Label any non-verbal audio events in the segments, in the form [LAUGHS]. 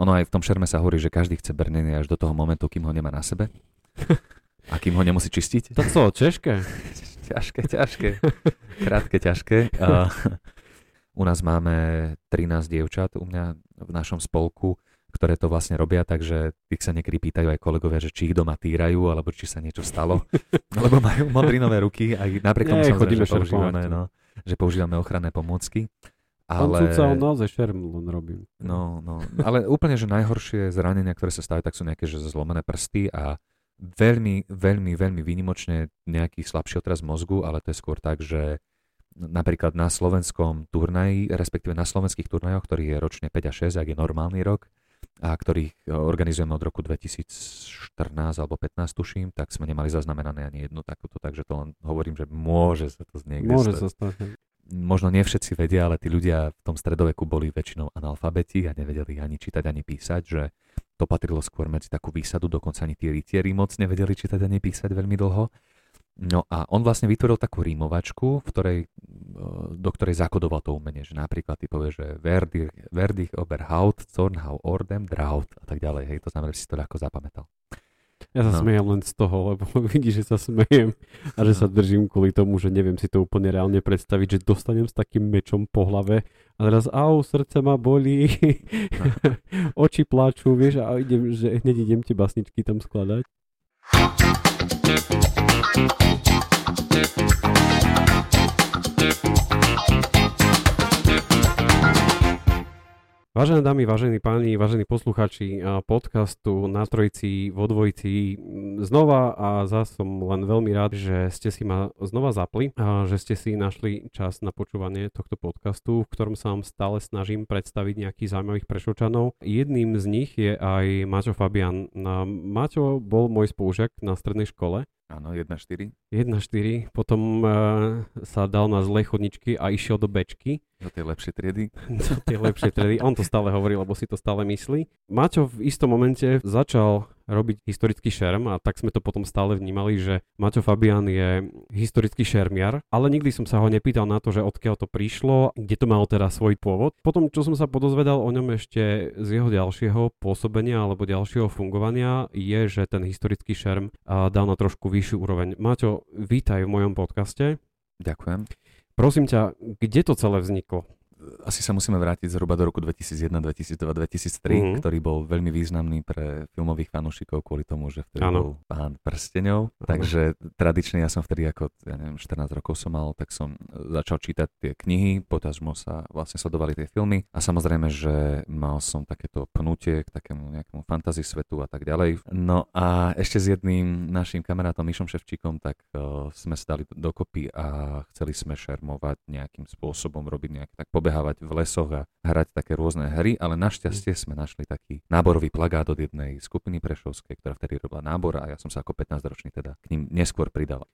Ono aj v tom šerme sa hovorí, že každý chce brnenie až do toho momentu, kým ho nemá na sebe. [LAUGHS] A kým ho nemusí čistiť. To co, ťažké? [LAUGHS] ťažké, ťažké. Krátke, ťažké. A [LAUGHS] u nás máme 13 dievčat u mňa v našom spolku, ktoré to vlastne robia, takže tých sa niekedy pýtajú aj kolegovia, že či ich doma týrajú, alebo či sa niečo stalo. Lebo majú modrinové ruky, aj napriek tomu Nie, samozrejme, že používame, no, že používame ochranné pomôcky. Ale... Pán sudca, on naozaj šerm len robím. No, no, ale úplne, že najhoršie zranenia, ktoré sa stávajú, tak sú nejaké, že zlomené prsty a veľmi, veľmi, veľmi výnimočne nejaký slabší otraz mozgu, ale to je skôr tak, že napríklad na slovenskom turnaji, respektíve na slovenských turnajoch, ktorých je ročne 5 a 6, ak je normálny rok, a ktorých organizujeme od roku 2014 alebo 15 tuším, tak sme nemali zaznamenané ani jednu takúto, takže to len hovorím, že môže sa to niekde Môže stať sa stať. Možno nie všetci vedia, ale tí ľudia v tom stredoveku boli väčšinou analfabeti a nevedeli ani čítať, ani písať, že to patrilo skôr medzi takú výsadu, dokonca ani tí rytieri moc nevedeli čítať ani písať veľmi dlho. No a on vlastne vytvoril takú rímovačku, v ktorej, e, do ktorej zakodoval to umenie, že napríklad ty povieš, že Verdi, Verdi Oberhaut, Zornhau Ordem, Draut a tak ďalej, hej, to znamená, že si to ľahko zapamätal. Ja sa No. smejem len z toho, lebo [LAUGHS] vidíš, že sa smejem a že sa No. držím kvôli tomu, že neviem si to úplne reálne predstaviť, že dostanem s takým mečom po hlave a teraz au, srdce ma bolí, [LAUGHS] oči pláču, vieš, a idem, že hneď idem tie basničky tam skladať. Vážené dámy, vážení páni, vážení posluchači a podcastu na Trojici vo Dvojici znova a zás som len veľmi rád, že ste si ma znova zapli a že ste si našli čas na počúvanie tohto podcastu, v ktorom sa vám stále snažím predstaviť nejakých zaujímavých prešovčanov. Jedným z nich je aj Maťo Fabian. Maťo bol môj spolužiak na strednej škole Áno, 1-4, 1-4, potom uh, sa dal na zlé chodničky a išiel do bečky do tej lepšej triedy. do tie lepšie tredy. [LAUGHS] On to stále hovorí, lebo si to stále myslí. Maťo v istom momente začal robiť historický šerm a tak sme to potom stále vnímali, že Maťo Fabian je historický šermiar, ale nikdy som sa ho nepýtal na to, že odkiaľ to prišlo, kde to malo teda svoj pôvod. Potom, čo som sa podozvedal o ňom ešte z jeho ďalšieho pôsobenia alebo ďalšieho fungovania, je, že ten historický šerm dal na trošku vyššiu úroveň. Maťo, vítaj v mojom podcaste. Ďakujem. Prosím ťa, kde to celé vzniklo? Asi sa musíme vrátiť zhruba do roku 2001, 2002, 2003, Mhm. ktorý bol veľmi významný pre filmových fanúšikov kvôli tomu, že vtedy Áno. bol pán prstenov. Takže tradične ja som vtedy ako, ja neviem, 14 rokov som mal, tak som začal čítať tie knihy, potažmo sa vlastne sledovali tie filmy a samozrejme, že mal som takéto pnutie k takému nejakému fantasy svetu a tak ďalej. No a ešte s jedným našim kamarátom Mišom Ševčíkom, tak uh, sme sa dali dokopy a chceli sme šermovať nejakým spôsobom, robiť nejak tak pobehávať v lesoch a hrať také rôzne hry, ale našťastie sme našli taký náborový plagát od jednej skupiny prešovskej, ktorá vtedy robila nábor a ja som sa ako 15 ročný teda k ním neskôr pridal.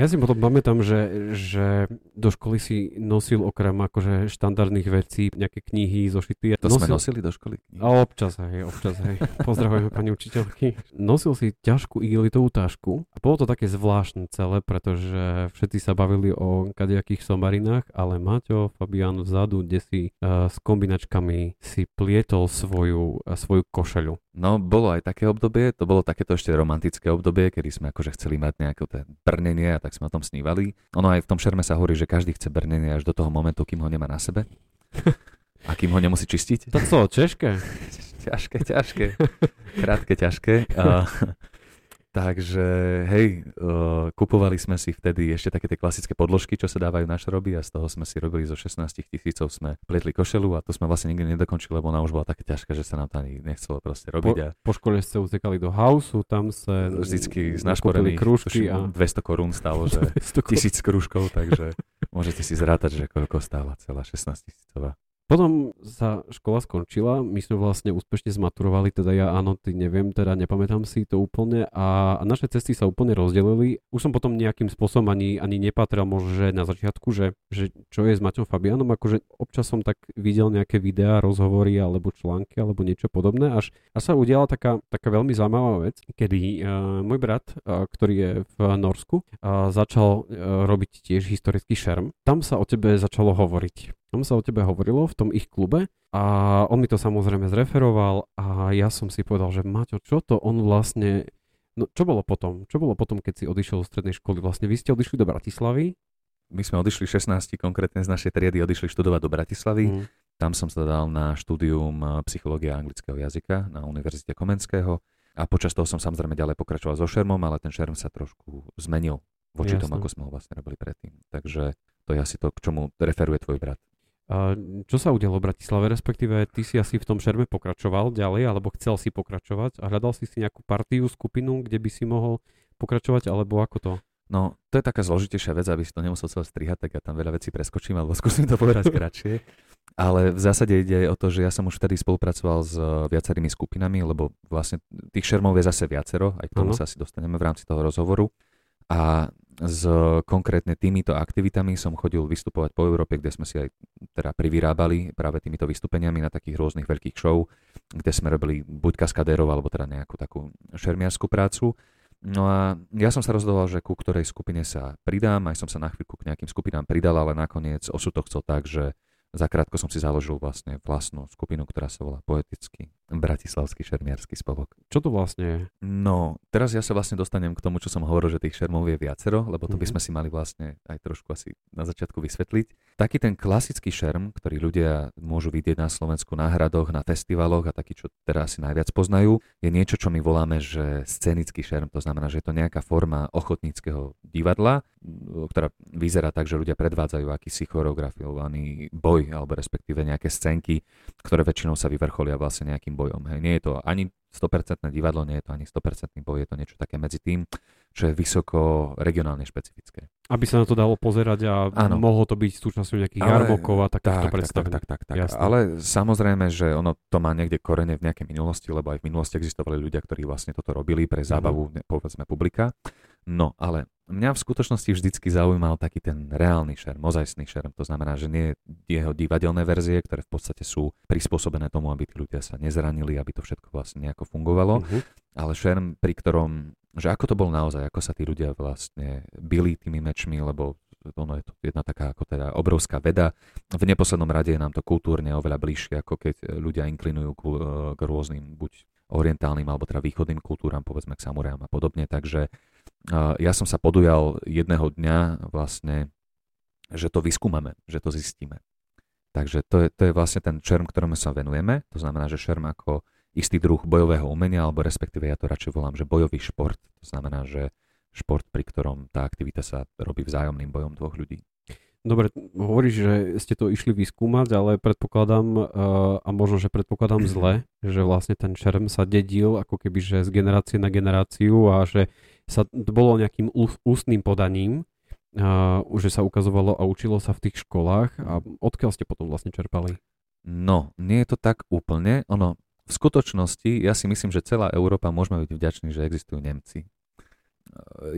Ja si potom pamätám, že, že do školy si nosil okrem akože štandardných vecí nejaké knihy, zošity. To sme nosili do školy. knihy. A občas, hej, občas, hej. [LAUGHS] Pozdravujeme pani učiteľky. Nosil si ťažkú igelitovú tašku a bolo to také zvláštne celé, pretože všetci sa bavili o kadejakých somarinách, ale Maťo Fabián vzadu, kde si uh, s kombinačkami si plietol svoju, uh, svoju košeľu. No, bolo aj také obdobie, to bolo takéto ešte romantické obdobie, kedy sme akože chceli mať nejaké brnenie a tak sme o tom snívali. Ono aj v tom šerme sa hovorí, že každý chce brnenie až do toho momentu, kým ho nemá na sebe. [LAUGHS] A kým ho nemusí čistiť. To co, češké? [LAUGHS] ťažké, ťažké. Krátke, ťažké. [LAUGHS] A, takže, hej, uh, kupovali sme si vtedy ešte také tie klasické podložky, čo sa dávajú na šroby a z toho sme si robili zo 16 tisícov sme pletli košelu a to sme vlastne nikdy nedokončili, lebo ona už bola také ťažká, že sa nám to ani nechcelo proste robiť. A Po škole ste utekali do hausu, tam sa vždycky z našporených krúžky a 200 korún stalo, že [LAUGHS] 200 korún. tisíc krúžkov, takže Môžete si zrátať, že koľko stála celá 16 tisícová. Potom sa škola skončila, my sme vlastne úspešne zmaturovali, teda ja áno, ty neviem, teda nepamätám si to úplne a, naše cesty sa úplne rozdelili. Už som potom nejakým spôsobom ani, ani nepatrel možno, že na začiatku, že, že čo je s Maťom Fabianom, akože občas som tak videl nejaké videá, rozhovory alebo články alebo niečo podobné, až, až sa udiala taká, taká veľmi zaujímavá vec, kedy uh, môj brat, uh, ktorý je v Norsku, uh, začal uh, robiť tiež historický šerm. Tam sa o tebe začalo hovoriť. Tam sa o tebe hovorilo v tom ich klube a on mi to samozrejme zreferoval a ja som si povedal, že Maťo, čo to on vlastne, no čo bolo potom? Čo bolo potom, keď si odišiel z strednej školy? Vlastne vy ste odišli do Bratislavy? My sme odišli 16, konkrétne z našej triedy odišli študovať do Bratislavy. Mm. Tam som sa dal na štúdium eh, psychológia anglického jazyka na Univerzite Komenského a počas toho som samozrejme ďalej pokračoval so šermom, ale ten šerm sa trošku zmenil voči Jasne. tomu, ako sme ho vlastne robili predtým. Takže to je asi to, k čomu referuje tvoj brat. Čo sa udialo v Bratislave, respektíve ty si asi v tom šerme pokračoval ďalej, alebo chcel si pokračovať a hľadal si si nejakú partiu, skupinu, kde by si mohol pokračovať, alebo ako to? No, to je taká zložitejšia vec, aby si to nemusel celé strihať, tak ja tam veľa vecí preskočím, alebo [LAUGHS] skúsim to povedať [LAUGHS] kratšie. Ale v zásade ide o to, že ja som už vtedy spolupracoval s viacerými skupinami, lebo vlastne tých šermov je zase viacero, aj k tomu ano. sa asi dostaneme v rámci toho rozhovoru. A s konkrétne týmito aktivitami som chodil vystupovať po Európe, kde sme si aj teda privyrábali práve týmito vystúpeniami na takých rôznych veľkých show, kde sme robili buď kaskadérov, alebo teda nejakú takú šermiarskú prácu. No a ja som sa rozhodoval, že ku ktorej skupine sa pridám, aj som sa na chvíľku k nejakým skupinám pridal, ale nakoniec osud to chcel tak, že Zakrátko som si založil vlastne vlastnú skupinu, ktorá sa volá Poetický Bratislavský šermiarský spolok. Čo to vlastne je? No, teraz ja sa vlastne dostanem k tomu, čo som hovoril, že tých šermov je viacero, lebo to by mhm. sme si mali vlastne aj trošku asi na začiatku vysvetliť. Taký ten klasický šerm, ktorý ľudia môžu vidieť na Slovensku na hradoch, na festivaloch a taký, čo teraz si najviac poznajú, je niečo, čo my voláme, že scenický šerm. To znamená, že je to nejaká forma ochotníckého divadla, ktorá vyzerá tak, že ľudia predvádzajú akýsi choreografovaný boj, alebo respektíve nejaké scénky, ktoré väčšinou sa vyvrcholia vlastne nejakým bojom. Hej. Nie je to ani 100% divadlo, nie je to ani 100% boj, je to niečo také medzi tým, čo je vysoko regionálne špecifické. Aby sa na to dalo pozerať a ano. mohlo to byť súčasťou nejakých Ale, jarmokov a takýchto tak, tak, tak, tak, tak. Ale samozrejme, že ono to má niekde korene v nejakej minulosti, lebo aj v minulosti existovali ľudia, ktorí vlastne toto robili pre zábavu, mm-hmm. povedzme, publika. No, ale mňa v skutočnosti vždycky zaujímal taký ten reálny šerm, mozajstný šerm. To znamená, že nie jeho divadelné verzie, ktoré v podstate sú prispôsobené tomu, aby tí ľudia sa nezranili, aby to všetko vlastne nejako fungovalo, uh-huh. ale šerm, pri ktorom, že ako to bolo naozaj, ako sa tí ľudia vlastne byli tými mečmi, lebo ono je to jedna taká ako teda obrovská veda. V neposlednom rade je nám to kultúrne oveľa bližšie, ako keď ľudia inklinujú k, k rôznym buď orientálnym alebo teda východným kultúram, povedzme k samurajom a podobne. Takže ja som sa podujal jedného dňa vlastne, že to vyskúmame, že to zistíme. Takže to je, to je vlastne ten šerm, ktorému sa venujeme. To znamená, že šerm ako istý druh bojového umenia, alebo respektíve ja to radšej volám, že bojový šport. To znamená, že šport, pri ktorom tá aktivita sa robí vzájomným bojom dvoch ľudí. Dobre, hovoríš, že ste to išli vyskúmať, ale predpokladám, uh, a možno, že predpokladám zle, že vlastne ten šerm sa dedil ako keby že z generácie na generáciu a že sa bolo nejakým ústnym podaním, uh, že sa ukazovalo a učilo sa v tých školách a odkiaľ ste potom vlastne čerpali? No, nie je to tak úplne. Ono, v skutočnosti, ja si myslím, že celá Európa môžeme byť vďační, že existujú Nemci.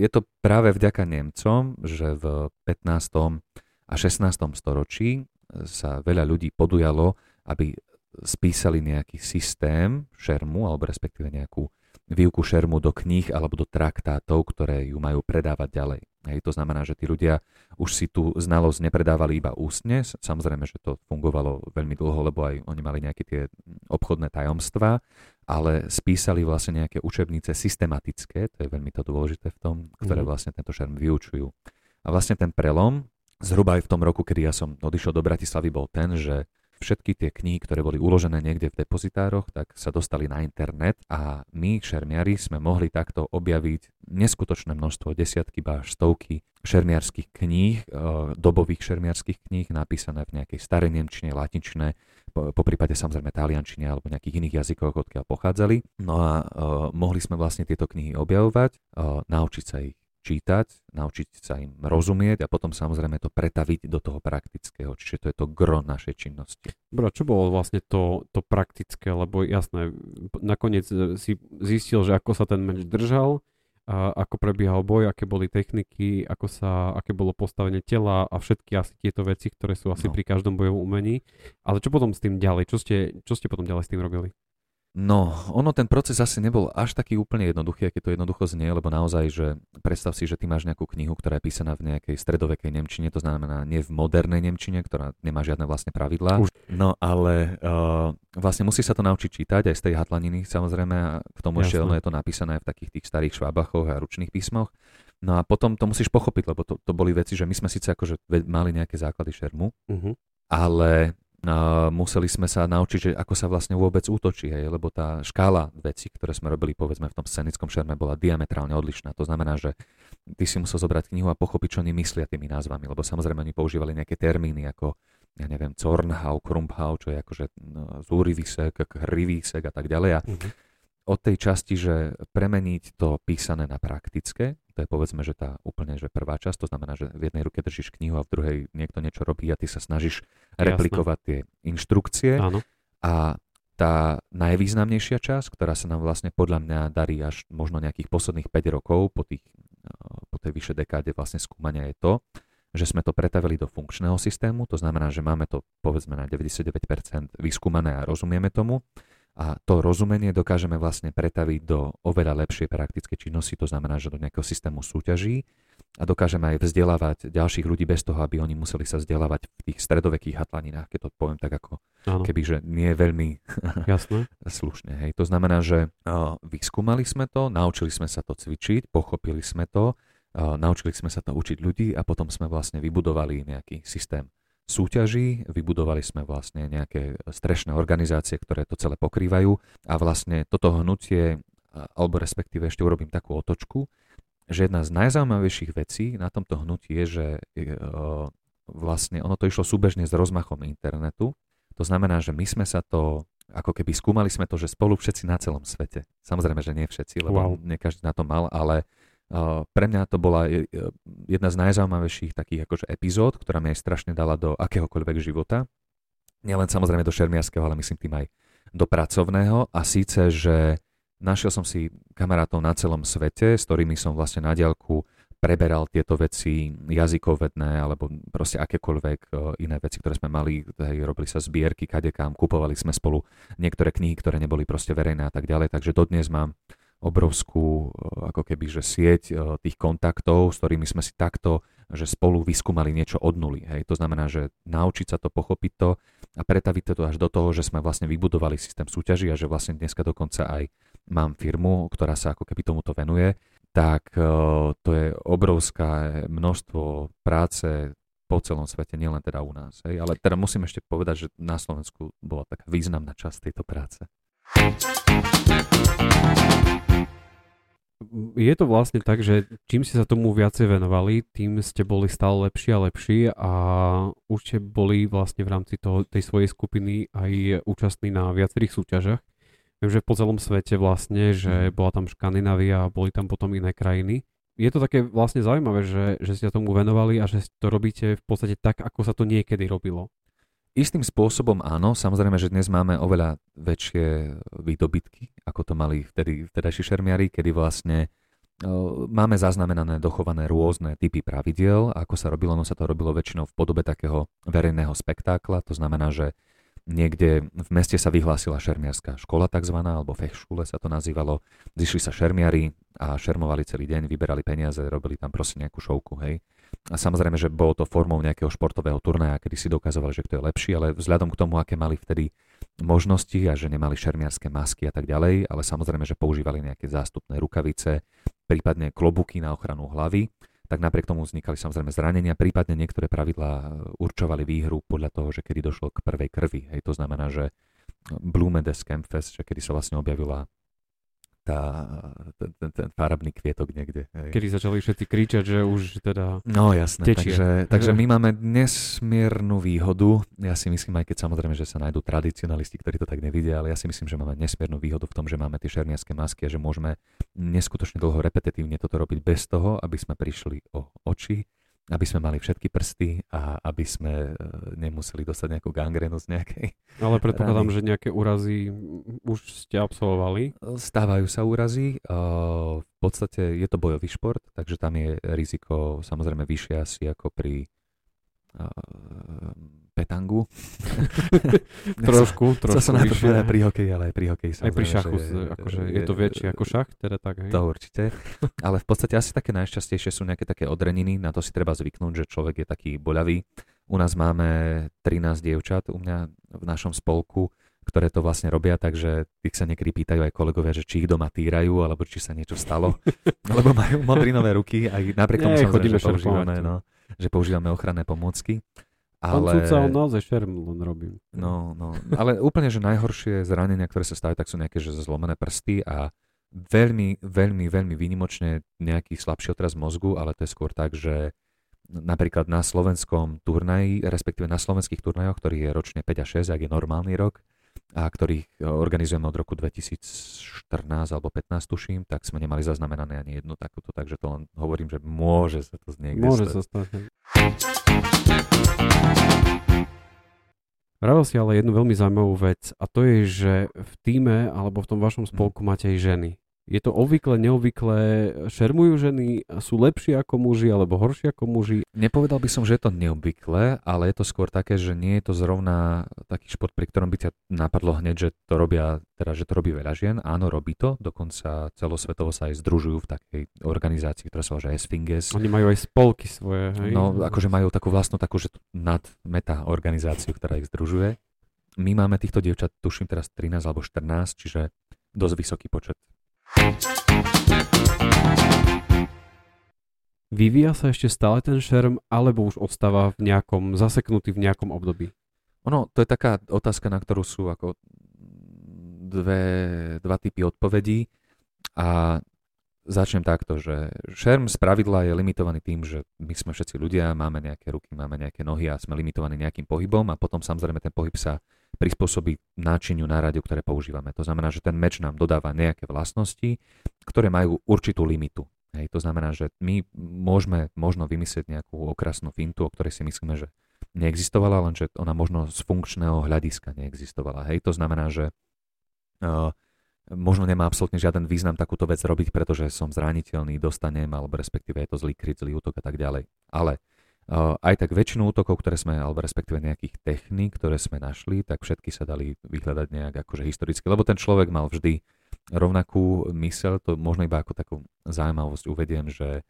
Je to práve vďaka Nemcom, že v 15 a 16. storočí sa veľa ľudí podujalo, aby spísali nejaký systém šermu, alebo respektíve nejakú výuku šermu do kníh alebo do traktátov, ktoré ju majú predávať ďalej. Hej, to znamená, že tí ľudia už si tú znalosť nepredávali iba ústne, samozrejme, že to fungovalo veľmi dlho, lebo aj oni mali nejaké tie obchodné tajomstvá, ale spísali vlastne nejaké učebnice systematické, to je veľmi to dôležité v tom, ktoré mhm. vlastne tento šerm vyučujú. A vlastne ten prelom zhruba aj v tom roku, kedy ja som odišiel do Bratislavy, bol ten, že všetky tie knihy, ktoré boli uložené niekde v depozitároch, tak sa dostali na internet a my, šermiari, sme mohli takto objaviť neskutočné množstvo, desiatky, až stovky šermiarských kníh, e, dobových šermiarských kníh, napísané v nejakej starej nemčine, latinčine, po prípade samozrejme taliančine alebo nejakých iných jazykoch, odkiaľ pochádzali. No a uh, mohli sme vlastne tieto knihy objavovať, uh, naučiť sa ich čítať, naučiť sa im rozumieť a potom samozrejme to pretaviť do toho praktického, čiže to je to gro našej činnosti. Bro, čo bolo vlastne to, to praktické, lebo jasné, nakoniec e, si zistil, že ako sa ten meč držal, a ako prebiehal boj, aké boli techniky, ako sa, aké bolo postavenie tela a všetky asi tieto veci, ktoré sú asi no. pri každom bojovom umení. Ale čo potom s tým ďalej? Čo ste, čo ste potom ďalej s tým robili? No, ono ten proces asi nebol až taký úplne jednoduchý, aké to jednoducho znie, lebo naozaj, že predstav si, že ty máš nejakú knihu, ktorá je písaná v nejakej stredovekej Nemčine, to znamená nie v modernej Nemčine, ktorá nemá žiadne vlastne pravidlá. Už. No ale uh, vlastne musí sa to naučiť čítať aj z tej hatlaniny, samozrejme, a k tomu ešte ono je to napísané v takých tých starých švábachoch a ručných písmoch. No a potom to musíš pochopiť, lebo to, to boli veci, že my sme síce akože mali nejaké základy šermu, uh-huh. ale Museli sme sa naučiť, že ako sa vlastne vôbec útočí, hej, lebo tá škála vecí, ktoré sme robili povedzme v tom scenickom šerme bola diametrálne odlišná. To znamená, že ty si musel zobrať knihu a pochopiť, čo oni myslia tými názvami, lebo samozrejme oni používali nejaké termíny ako ja neviem, Zornhau, Krumphau, čo je akože no, zúrivisek, hrivísek a tak ďalej. A uh-huh od tej časti, že premeniť to písané na praktické, to je povedzme, že tá úplne že prvá časť, to znamená, že v jednej ruke držíš knihu a v druhej niekto niečo robí a ty sa snažíš replikovať tie inštrukcie. Áno. A tá najvýznamnejšia časť, ktorá sa nám vlastne podľa mňa darí až možno nejakých posledných 5 rokov po, tých, po tej vyššej dekáde vlastne skúmania je to, že sme to pretavili do funkčného systému, to znamená, že máme to povedzme na 99% vyskúmané a rozumieme tomu a to rozumenie dokážeme vlastne pretaviť do oveľa lepšej praktickej činnosti, to znamená, že do nejakého systému súťaží a dokážeme aj vzdelávať ďalších ľudí bez toho, aby oni museli sa vzdelávať v tých stredovekých hatlaninách, keď to poviem tak ako Áno. keby, že nie je veľmi Jasné. [LAUGHS] slušne. Hej. To znamená, že uh, vyskúmali sme to, naučili sme sa to cvičiť, pochopili sme to, uh, naučili sme sa to učiť ľudí a potom sme vlastne vybudovali nejaký systém súťaží, vybudovali sme vlastne nejaké strešné organizácie, ktoré to celé pokrývajú a vlastne toto hnutie, alebo respektíve ešte urobím takú otočku, že jedna z najzaujímavejších vecí na tomto hnutí je, že e, vlastne ono to išlo súbežne s rozmachom internetu. To znamená, že my sme sa to, ako keby skúmali sme to, že spolu všetci na celom svete. Samozrejme, že nie všetci, lebo wow. nie každý na to mal, ale pre mňa to bola jedna z najzaujímavejších takých akože epizód, ktorá mi aj strašne dala do akéhokoľvek života. Nielen samozrejme do šermiarského, ale myslím tým aj do pracovného. A síce, že našiel som si kamarátov na celom svete, s ktorými som vlastne na diálku preberal tieto veci jazykovedné alebo proste akékoľvek iné veci, ktoré sme mali, hej, robili sa zbierky kadekám, kupovali sme spolu niektoré knihy, ktoré neboli proste verejné a tak ďalej, takže dodnes mám obrovskú eh, ako keby, že sieť eh, tých kontaktov, s ktorými sme si takto, že spolu vyskúmali niečo od nuly. Hej. To znamená, že naučiť sa to, pochopiť to a pretaviť to až do toho, že sme vlastne vybudovali systém súťaží a že vlastne dneska dokonca aj mám firmu, ktorá sa ako keby tomuto venuje, tak eh, to je obrovské množstvo práce po celom svete, nielen teda u nás. Hej. Ale teda musím ešte povedať, že na Slovensku bola taká významná časť tejto práce je to vlastne tak, že čím ste sa tomu viacej venovali, tým ste boli stále lepší a lepší a už ste boli vlastne v rámci toho, tej svojej skupiny aj účastní na viacerých súťažach. Viem, že po celom svete vlastne, že mhm. bola tam Škandinávia a boli tam potom iné krajiny. Je to také vlastne zaujímavé, že, že ste tomu venovali a že to robíte v podstate tak, ako sa to niekedy robilo. Istým spôsobom áno, samozrejme, že dnes máme oveľa väčšie výdobytky, ako to mali vtedy vtedajší šermiari, kedy vlastne máme zaznamenané, dochované rôzne typy pravidiel. Ako sa robilo, no sa to robilo väčšinou v podobe takého verejného spektákla. To znamená, že niekde v meste sa vyhlásila šermiarská škola takzvaná, alebo fechšule sa to nazývalo. Zišli sa šermiari a šermovali celý deň, vyberali peniaze, robili tam proste nejakú šovku, hej. A samozrejme, že bolo to formou nejakého športového turnaja, kedy si dokazovali, že kto je lepší, ale vzhľadom k tomu, aké mali vtedy možnosti a že nemali šermiarské masky a tak ďalej, ale samozrejme, že používali nejaké zástupné rukavice, prípadne klobuky na ochranu hlavy, tak napriek tomu vznikali samozrejme zranenia, prípadne niektoré pravidlá určovali výhru podľa toho, že kedy došlo k prvej krvi. Hej, to znamená, že Blume des Campfest, že kedy sa vlastne objavila tá, ten, ten, ten farabný kvietok niekde. Hej. Kedy začali všetci kričať, že už teda No jasné, tečie. takže, [LAUGHS] takže my máme nesmiernu výhodu, ja si myslím, aj keď samozrejme, že sa nájdú tradicionalisti, ktorí to tak nevidia, ale ja si myslím, že máme nesmiernu výhodu v tom, že máme tie šermiarské masky a že môžeme neskutočne dlho repetitívne toto robiť bez toho, aby sme prišli o oči, aby sme mali všetky prsty a aby sme e, nemuseli dostať nejakú gangrenu z nejakej. Ale predpokladám, Rany. že nejaké úrazy už ste absolvovali. Stávajú sa úrazy, e, v podstate je to bojový šport, takže tam je riziko samozrejme vyššie asi ako pri e, petangu. [LAUGHS] Trošku, trošku som na to povedať pri hokeji, ale aj pri hokeji Aj pri šachu, že je, akože je to väčšie ako šach, teda tak, hej? To určite. Ale v podstate asi také najšťastejšie sú nejaké také odreniny, na to si treba zvyknúť, že človek je taký boľavý. U nás máme 13 dievčat u mňa v našom spolku, ktoré to vlastne robia, takže tých sa niekedy pýtajú aj kolegovia, že či ich doma týrajú, alebo či sa niečo stalo, [LAUGHS] lebo majú modrinové ruky, aj napriek tomu Nie, samozrejme, že používame, no, že používame ochranné pomôcky. Pán Ale... sudca, on naozaj šerm len robím. No, no, ale úplne, že najhoršie zranenia, ktoré sa stávajú, tak sú nejaké, že zlomené prsty a veľmi, veľmi, veľmi výnimočne nejaký slabší otraz mozgu, ale to je skôr tak, že napríklad na slovenskom turnaji, respektíve na slovenských turnajoch, ktorých je ročne 5 a 6, ak je normálny rok, a ktorých e, organizujeme od roku 2014 alebo 15 tuším, tak sme nemali zaznamenané ani jednu takúto, takže to len hovorím, že môže sa to niekde Môže stať. sa stať. Vravel si ale jednu veľmi zaujímavú vec a to je, že v týme alebo v tom vašom spolku máte aj ženy. Je to obvykle, neobvykle, šermujú ženy, sú lepšie ako muži alebo horšie ako muži. Nepovedal by som, že je to neobvyklé, ale je to skôr také, že nie je to zrovna taký šport, pri ktorom by ťa napadlo hneď, že to robia, teda, že to robí veľa žien. Áno, robí to, dokonca celosvetovo sa aj združujú v takej organizácii, ktorá sa volá Esfinges. Oni majú aj spolky svoje. Hej? No, akože majú takú vlastnú takú, že nad meta organizáciu, ktorá ich združuje. My máme týchto dievčat, tuším teraz 13 alebo 14, čiže dosť vysoký počet. Vyvíja sa ešte stále ten šerm, alebo už ostáva v nejakom, zaseknutý v nejakom období? Ono, to je taká otázka, na ktorú sú ako dve, dva typy odpovedí a začnem takto, že šerm z pravidla je limitovaný tým, že my sme všetci ľudia, máme nejaké ruky, máme nejaké nohy a sme limitovaní nejakým pohybom a potom samozrejme ten pohyb sa prispôsobí náčiniu na rádiu, ktoré používame. To znamená, že ten meč nám dodáva nejaké vlastnosti, ktoré majú určitú limitu. Hej, to znamená, že my môžeme možno vymyslieť nejakú okrasnú fintu, o ktorej si myslíme, že neexistovala, lenže ona možno z funkčného hľadiska neexistovala. Hej, to znamená, že uh, možno nemá absolútne žiaden význam takúto vec robiť, pretože som zraniteľný, dostanem, alebo respektíve je to zlý kryt, zlý útok a tak ďalej. Ale uh, aj tak väčšinu útokov, ktoré sme, alebo respektíve nejakých techník, ktoré sme našli, tak všetky sa dali vyhľadať nejak akože historicky, lebo ten človek mal vždy rovnakú mysel, to možno iba ako takú zaujímavosť uvediem, že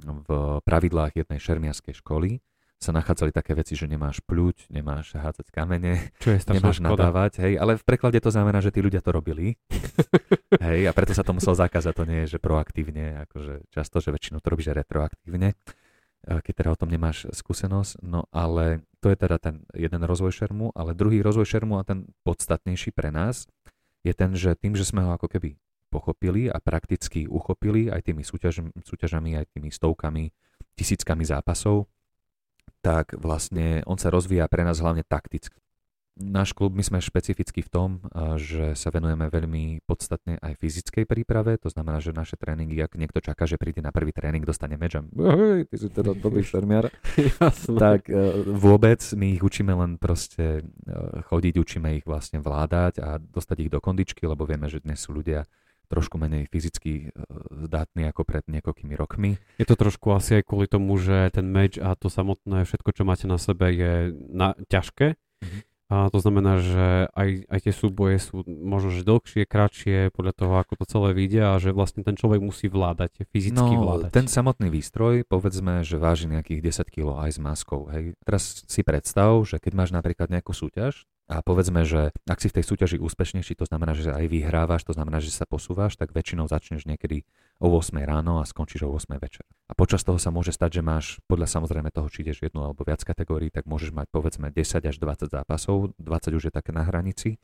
v pravidlách jednej šermiarskej školy sa nachádzali také veci, že nemáš pľuť, nemáš hádzať kamene, Čo je nemáš škoda. nadávať, hej, ale v preklade to znamená, že tí ľudia to robili. [LAUGHS] hej, a preto sa to musel zakázať, to nie je, že proaktívne, akože často, že väčšinou to robíš retroaktívne, eh, keď teda o tom nemáš skúsenosť, no ale to je teda ten jeden rozvoj šermu, ale druhý rozvoj šermu a ten podstatnejší pre nás je ten, že tým, že sme ho ako keby pochopili a prakticky uchopili aj tými súťaž, súťažami, aj tými stovkami, tisíckami zápasov, tak vlastne on sa rozvíja pre nás hlavne takticky. Náš klub, my sme špecificky v tom, a, že sa venujeme veľmi podstatne aj fyzickej príprave, to znamená, že naše tréningy, ak niekto čaká, že príde na prvý tréning, dostane meč a ty si teda dobrý šermiar, tak e, vôbec my ich učíme len proste e, chodiť, učíme ich vlastne vládať a dostať ich do kondičky, lebo vieme, že dnes sú ľudia trošku menej fyzicky e, zdatní ako pred niekoľkými rokmi. Je to trošku asi aj kvôli tomu, že ten meč a to samotné všetko, čo máte na sebe, je na, ťažké. Mhm. A to znamená, že aj, aj tie súboje sú možno, že dlhšie, kratšie, podľa toho, ako to celé vyjde a že vlastne ten človek musí vládať, fyzicky No, vládať. ten samotný výstroj, povedzme, že váži nejakých 10 kg aj s maskou. Hej. Teraz si predstav, že keď máš napríklad nejakú súťaž a povedzme, že ak si v tej súťaži úspešnejší, to znamená, že aj vyhrávaš, to znamená, že sa posúvaš, tak väčšinou začneš niekedy o 8 ráno a skončíš o 8 večer. A počas toho sa môže stať, že máš podľa samozrejme toho, či ideš jednu alebo viac kategórií, tak môžeš mať povedzme 10 až 20 zápasov, 20 už je také na hranici.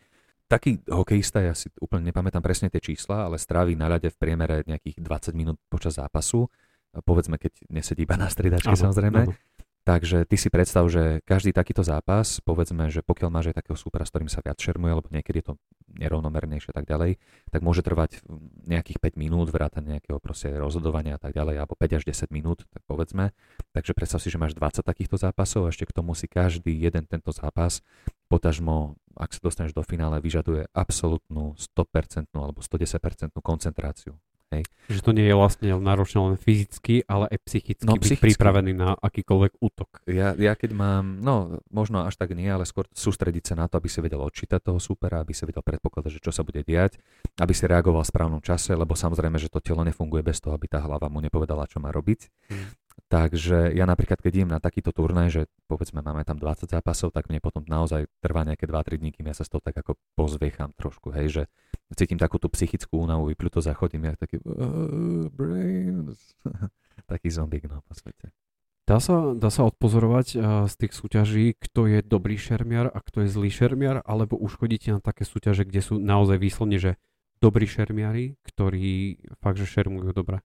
taký hokejista, ja si úplne nepamätám presne tie čísla, ale strávi na ľade v priemere nejakých 20 minút počas zápasu. Povedzme, keď nesedí iba na striedačke samozrejme. Áno. Takže ty si predstav, že každý takýto zápas, povedzme, že pokiaľ máš aj takého súpera, s ktorým sa viac šermuje, alebo niekedy je to nerovnomernejšie a tak ďalej, tak môže trvať nejakých 5 minút, vrátane nejakého proste rozhodovania a tak ďalej, alebo 5 až 10 minút, tak povedzme. Takže predstav si, že máš 20 takýchto zápasov a ešte k tomu si každý jeden tento zápas, potažmo, ak sa dostaneš do finále, vyžaduje absolútnu 100% alebo 110% koncentráciu. Hej. Že to nie je vlastne náročné len fyzicky, ale aj psychicky no, byť psychicky. pripravený na akýkoľvek útok. Ja, ja keď mám, no možno až tak nie, ale skôr sústrediť sa na to, aby si vedel odčítať toho supera, aby si vedel predpokladať, že čo sa bude diať, aby si reagoval v správnom čase, lebo samozrejme, že to telo nefunguje bez toho, aby tá hlava mu nepovedala, čo má robiť. Hmm. Takže ja napríklad, keď idem na takýto turnaj, že povedzme máme tam 20 zápasov, tak mne potom naozaj trvá nejaké 2-3 dní, kým ja sa z toho tak ako pozviecham trošku, hej, že cítim takú tú psychickú únavu, vypľuto zachodím, ja taký uh, brains, [LAUGHS] taký zombík no, po svete. Dá sa, dá sa odpozorovať uh, z tých súťaží, kto je dobrý šermiar a kto je zlý šermiar, alebo už chodíte na také súťaže, kde sú naozaj výslovne, že dobrí šermiari, ktorí fakt, že šermujú dobre?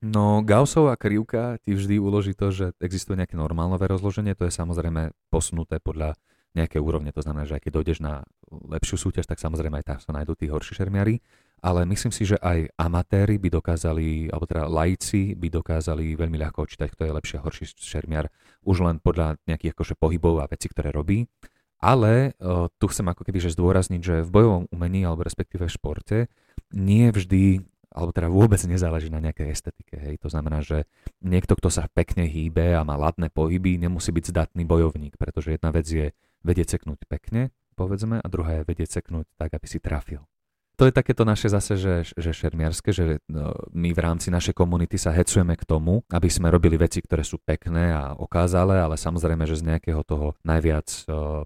No, Gaussová krivka ti vždy uloží to, že existuje nejaké normálové rozloženie, to je samozrejme posunuté podľa nejaké úrovne, to znamená, že aj keď dojdeš na lepšiu súťaž, tak samozrejme aj tam sa nájdú tí horší šermiari, ale myslím si, že aj amatéri by dokázali, alebo teda laici by dokázali veľmi ľahko očítať, kto je lepší a horší šermiar, už len podľa nejakých akože pohybov a vecí, ktoré robí. Ale uh, tu chcem ako keby že zdôrazniť, že v bojovom umení alebo respektíve v športe nie vždy alebo teda vôbec nezáleží na nejakej estetike. Hej. To znamená, že niekto, kto sa pekne hýbe a má ladné pohyby, nemusí byť zdatný bojovník, pretože jedna vec je vedieť ceknúť pekne, povedzme, a druhá je vedieť ceknúť tak, aby si trafil. To je takéto naše zase, že, že šermiarske, že no, my v rámci našej komunity sa hecujeme k tomu, aby sme robili veci, ktoré sú pekné a okázale, ale samozrejme, že z nejakého toho najviac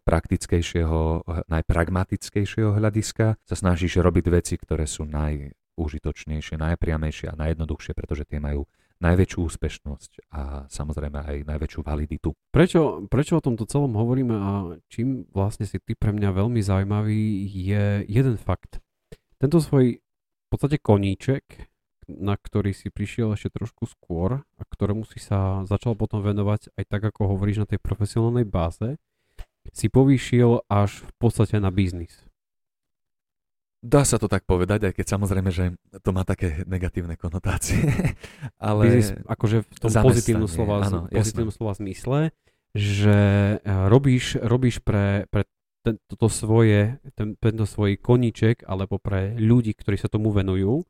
praktickejšieho, najpragmatickejšieho hľadiska sa snažíš robiť veci, ktoré sú naj, najúžitočnejšie, najpriamejšie a najjednoduchšie, pretože tie majú najväčšiu úspešnosť a samozrejme aj najväčšiu validitu. Prečo, prečo o tomto celom hovoríme a čím vlastne si ty pre mňa veľmi zaujímavý je jeden fakt. Tento svoj v podstate koníček, na ktorý si prišiel ešte trošku skôr a ktorému si sa začal potom venovať aj tak, ako hovoríš na tej profesionálnej báze, si povýšil až v podstate na biznis. Dá sa to tak povedať, aj keď samozrejme, že to má také negatívne konotácie. [LAUGHS] Ale Biznis, akože v tom pozitívnom slova, áno, pozitívnom slova zmysle, že eh, robíš, robíš pre, pre ten, toto svoje, ten, tento svoj koníček, alebo pre ľudí, ktorí sa tomu venujú,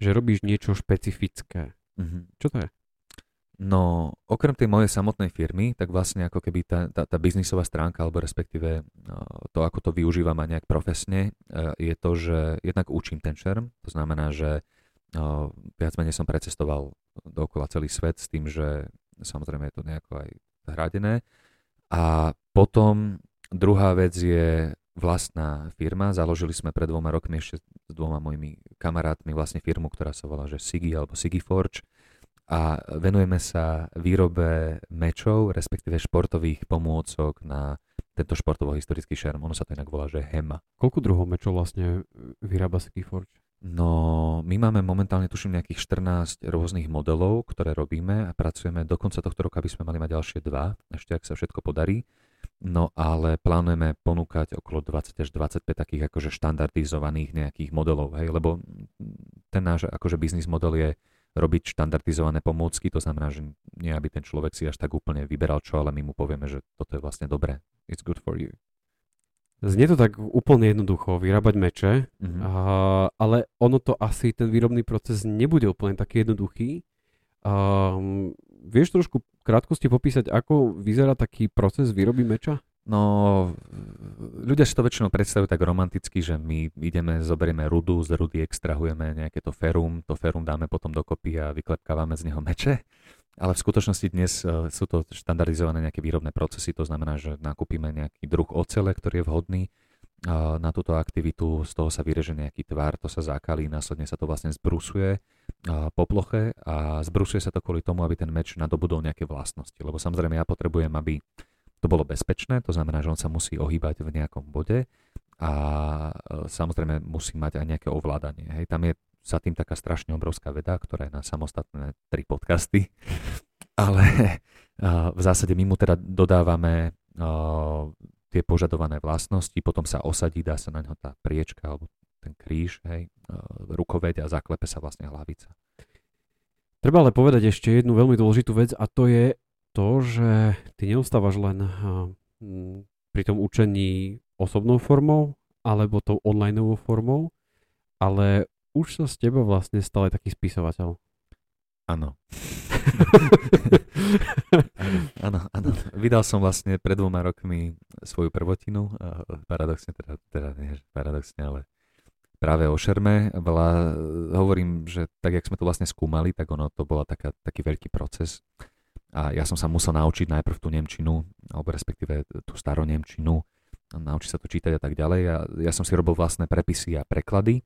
že robíš niečo špecifické. Mm-hmm. Čo to je? No, okrem tej mojej samotnej firmy, tak vlastne ako keby tá, tá, tá biznisová stránka, alebo respektíve no, to, ako to využívam aj nejak profesne, e, je to, že jednak učím ten šerm, to znamená, že viac menej som precestoval dookola celý svet s tým, že samozrejme je to nejako aj hradené. A potom druhá vec je vlastná firma. Založili sme pred dvoma rokmi ešte s dvoma mojimi kamarátmi vlastne firmu, ktorá sa volá že Sigi alebo Sigi Forge a venujeme sa výrobe mečov, respektíve športových pomôcok na tento športovo-historický šerm. Ono sa to inak volá, že HEMA. Koľko druhov mečov vlastne vyrába Skiforge? No, my máme momentálne, tuším, nejakých 14 rôznych modelov, ktoré robíme a pracujeme do konca tohto roka, aby sme mali mať ďalšie dva, ešte ak sa všetko podarí. No ale plánujeme ponúkať okolo 20 až 25 takých akože štandardizovaných nejakých modelov, hej, lebo ten náš akože biznis model je robiť štandardizované pomôcky, to znamená, že nie aby ten človek si až tak úplne vyberal čo, ale my mu povieme, že toto je vlastne dobré. It's good for you. Znie to tak úplne jednoducho, vyrábať meče, mm-hmm. a, ale ono to asi, ten výrobný proces nebude úplne taký jednoduchý. Um, vieš trošku krátkosti popísať, ako vyzerá taký proces výroby meča? No, ľudia si to väčšinou predstavujú tak romanticky, že my ideme, zoberieme rudu, z rudy extrahujeme nejaké to ferum, to ferum dáme potom dokopy a vyklepkávame z neho meče. Ale v skutočnosti dnes uh, sú to štandardizované nejaké výrobné procesy, to znamená, že nakúpime nejaký druh ocele, ktorý je vhodný na túto aktivitu, z toho sa vyreže nejaký tvar, to sa zakalí, následne sa to vlastne zbrusuje po ploche a zbrusuje sa to kvôli tomu, aby ten meč nadobudol nejaké vlastnosti. Lebo samozrejme ja potrebujem, aby to bolo bezpečné, to znamená, že on sa musí ohýbať v nejakom bode a e, samozrejme musí mať aj nejaké ovládanie. Hej. Tam je za tým taká strašne obrovská veda, ktorá je na samostatné tri podcasty, [LAUGHS] ale e, v zásade my mu teda dodávame tie požadované vlastnosti, potom sa osadí, dá sa na ňo tá priečka alebo ten kríž, hej, rukoveď a zaklepe sa vlastne hlavica. Treba ale povedať ešte jednu veľmi dôležitú vec a to je to, že ty neostávaš len pri tom učení osobnou formou alebo tou online formou, ale už sa z teba vlastne stal aj taký spisovateľ. Áno. [LAUGHS] áno, áno. Vydal som vlastne pred dvoma rokmi svoju prvotinu, paradoxne, teda, teda nie, paradoxne, ale práve o šerme. Bola, hovorím, že tak, jak sme to vlastne skúmali, tak ono to bola taká, taký veľký proces. A ja som sa musel naučiť najprv tú Nemčinu, alebo respektíve tú staronemčinu, naučiť sa to čítať a tak ďalej. A ja som si robil vlastné prepisy a preklady.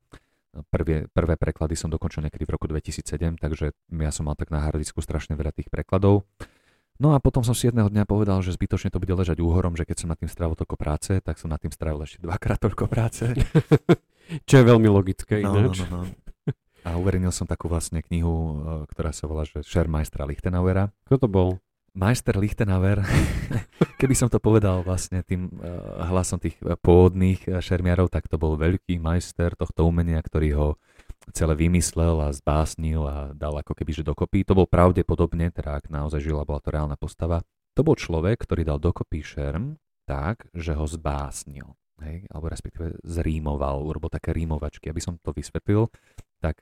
Prvé, prvé preklady som dokončil niekedy v roku 2007, takže ja som mal tak na hardisku strašne veľa tých prekladov. No a potom som si jedného dňa povedal, že zbytočne to bude ležať úhorom, že keď som nad tým strávil toľko práce, tak som nad tým strávil ešte dvakrát toľko práce. [LAUGHS] [LAUGHS] Čo je veľmi logické no, no, no, no. A uverejnil som takú vlastne knihu, e, ktorá sa volá, že Schermeistra Lichtenauera. Kto to bol? Majster Lichtenauer, [LAUGHS] keby som to povedal vlastne tým uh, hlasom tých uh, pôvodných šermiarov, tak to bol veľký majster tohto umenia, ktorý ho celé vymyslel a zbásnil a dal ako keby že dokopy. To bol pravdepodobne, teda ak naozaj žila, bola to reálna postava. To bol človek, ktorý dal dokopy šerm tak, že ho zbásnil. Hej, alebo respektíve zrímoval, urobil také rímovačky. Aby som to vysvetlil, tak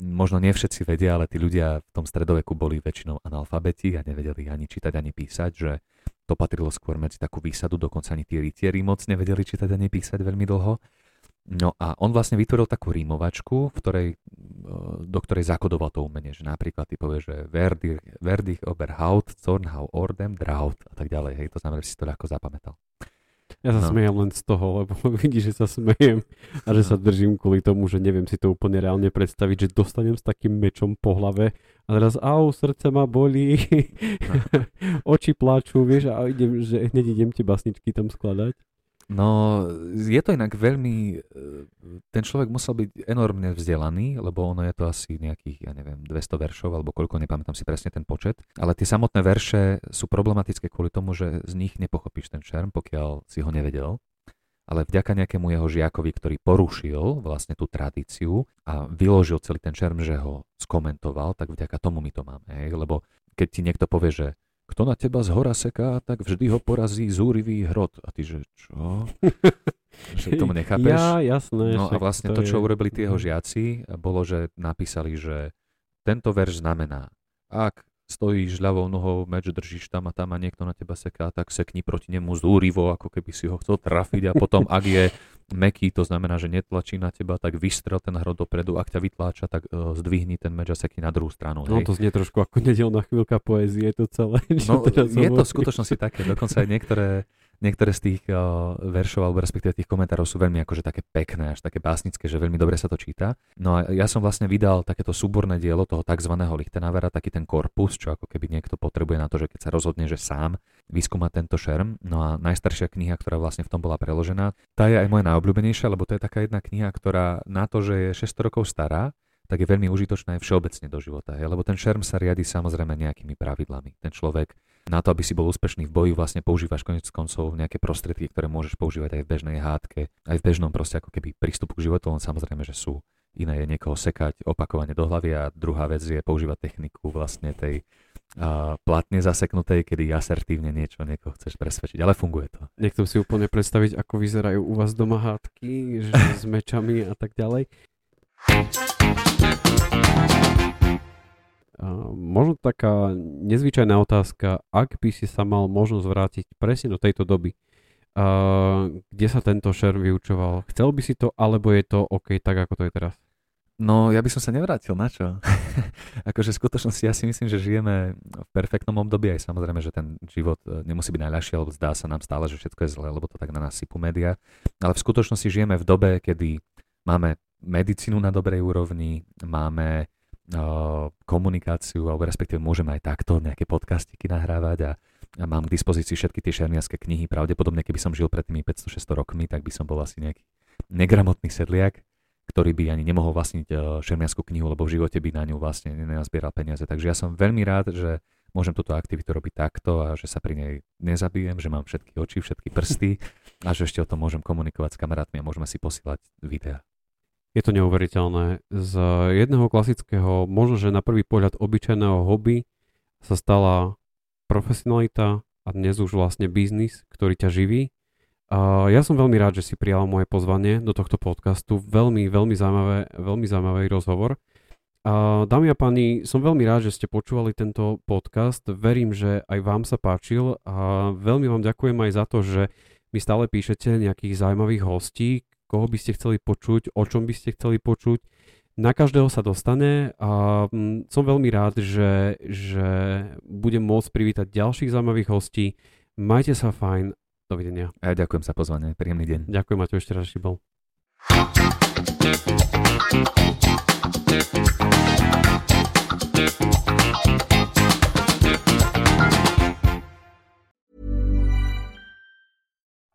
možno nie všetci vedia, ale tí ľudia v tom stredoveku boli väčšinou analfabeti a nevedeli ani čítať, ani písať, že to patrilo skôr medzi takú výsadu, dokonca ani tí rytieri moc nevedeli čítať ani písať veľmi dlho. No a on vlastne vytvoril takú rímovačku, v ktorej, e, do ktorej zakodoval to umenie, že napríklad ty povie, že Verdich, Verdich Oberhaut, Zornhau Ordem, Draut a tak ďalej, hej, to znamená, že si to ľahko zapamätal. Ja sa no. smejem len z toho, lebo [LAUGHS] vidíš, že sa smejem a že sa držím kvôli tomu, že neviem si to úplne reálne predstaviť, že dostanem s takým mečom po hlave a teraz au, srdce ma bolí, no. [LAUGHS] oči pláču, vieš, a idem, že hneď idem tie basničky tam skladať. No, je to inak veľmi... E, ten človek musel byť enormne vzdelaný, lebo ono je to asi nejakých, ja neviem, 200 veršov, alebo koľko, nepamätám si presne ten počet. Ale tie samotné verše sú problematické kvôli tomu, že z nich nepochopíš ten šerm, pokiaľ si ho nevedel. Ale vďaka nejakému jeho žiakovi, ktorý porušil vlastne tú tradíciu a vyložil celý ten šerm, že ho skomentoval, tak vďaka tomu my to máme. Hej? Lebo keď ti niekto povie, že kto na teba z hora seká, tak vždy ho porazí zúrivý hrot. A ty, že čo? [LAUGHS] že tomu nechápeš? Ja, jasné. No a vlastne to, to čo je... urobili tie jeho mhm. žiaci, bolo, že napísali, že tento verš znamená, ak stojíš ľavou nohou, meč držíš tam a tam a niekto na teba seká, tak sekni proti nemu zúrivo, ako keby si ho chcel trafiť a potom, ak je meký, to znamená, že netlačí na teba, tak vystrel ten hrod dopredu, ak ťa vytláča, tak uh, zdvihni ten meč a sekni na druhú stranu. No to znie trošku ako nedelná chvíľka poézie to celé. [LAUGHS] No, je to v skutočnosti také, dokonca aj niektoré niektoré z tých uh, veršov, alebo respektíve tých komentárov sú veľmi akože také pekné, až také básnické, že veľmi dobre sa to číta. No a ja som vlastne vydal takéto súborné dielo toho tzv. Lichtenavera, taký ten korpus, čo ako keby niekto potrebuje na to, že keď sa rozhodne, že sám vyskúma tento šerm. No a najstaršia kniha, ktorá vlastne v tom bola preložená, tá je aj moja najobľúbenejšia, lebo to je taká jedna kniha, ktorá na to, že je 600 rokov stará, tak je veľmi užitočná aj všeobecne do života. Je? Lebo ten šerm sa riadi samozrejme nejakými pravidlami. Ten človek na to, aby si bol úspešný v boji, vlastne používaš konec koncov nejaké prostriedky, ktoré môžeš používať aj v bežnej hádke, aj v bežnom proste ako keby prístupu k životu, len samozrejme, že sú iné je niekoho sekať opakovane do hlavy a druhá vec je používať techniku vlastne tej a platne zaseknutej, kedy asertívne niečo niekoho chceš presvedčiť, ale funguje to. Nechcem si úplne predstaviť, ako vyzerajú u vás doma hádky, že s mečami a tak ďalej. Možno taká nezvyčajná otázka, ak by si sa mal možnosť vrátiť presne do tejto doby, kde sa tento šer vyučoval, chcel by si to, alebo je to OK tak, ako to je teraz? No, ja by som sa nevrátil, na čo? [LAUGHS] akože v skutočnosti ja si myslím, že žijeme v perfektnom období, aj samozrejme, že ten život e, nemusí byť najľahší, lebo zdá sa nám stále, že všetko je zlé, lebo to tak na nás sypú média. Ale v skutočnosti žijeme v dobe, kedy máme medicínu na dobrej úrovni, máme komunikáciu, alebo respektíve môžeme aj takto nejaké podcastiky nahrávať a a mám k dispozícii všetky tie šermiarské knihy. Pravdepodobne, keby som žil pred tými 500-600 rokmi, tak by som bol asi nejaký negramotný sedliak, ktorý by ani nemohol vlastniť šermiarskú knihu, lebo v živote by na ňu vlastne nenazbieral peniaze. Takže ja som veľmi rád, že môžem túto aktivitu robiť takto a že sa pri nej nezabijem, že mám všetky oči, všetky prsty a že ešte o tom môžem komunikovať s kamarátmi a môžeme si posielať videá. Je to neuveriteľné. Z jedného klasického, možno že na prvý pohľad obyčajného hobby sa stala profesionalita a dnes už vlastne biznis, ktorý ťa živí. A ja som veľmi rád, že si prijal moje pozvanie do tohto podcastu. Veľmi, veľmi zaujímavé, veľmi zaujímavý rozhovor. A dámy a páni, som veľmi rád, že ste počúvali tento podcast. Verím, že aj vám sa páčil a veľmi vám ďakujem aj za to, že mi stále píšete nejakých zaujímavých hostí, koho by ste chceli počuť, o čom by ste chceli počuť na každého sa dostane a mm, som veľmi rád, že, že budem môcť privítať ďalších zaujímavých hostí. Majte sa fajn. Dovidenia. A ja ďakujem za pozvanie. Príjemný deň. Ďakujem, Maťo, ešte raz, že bol.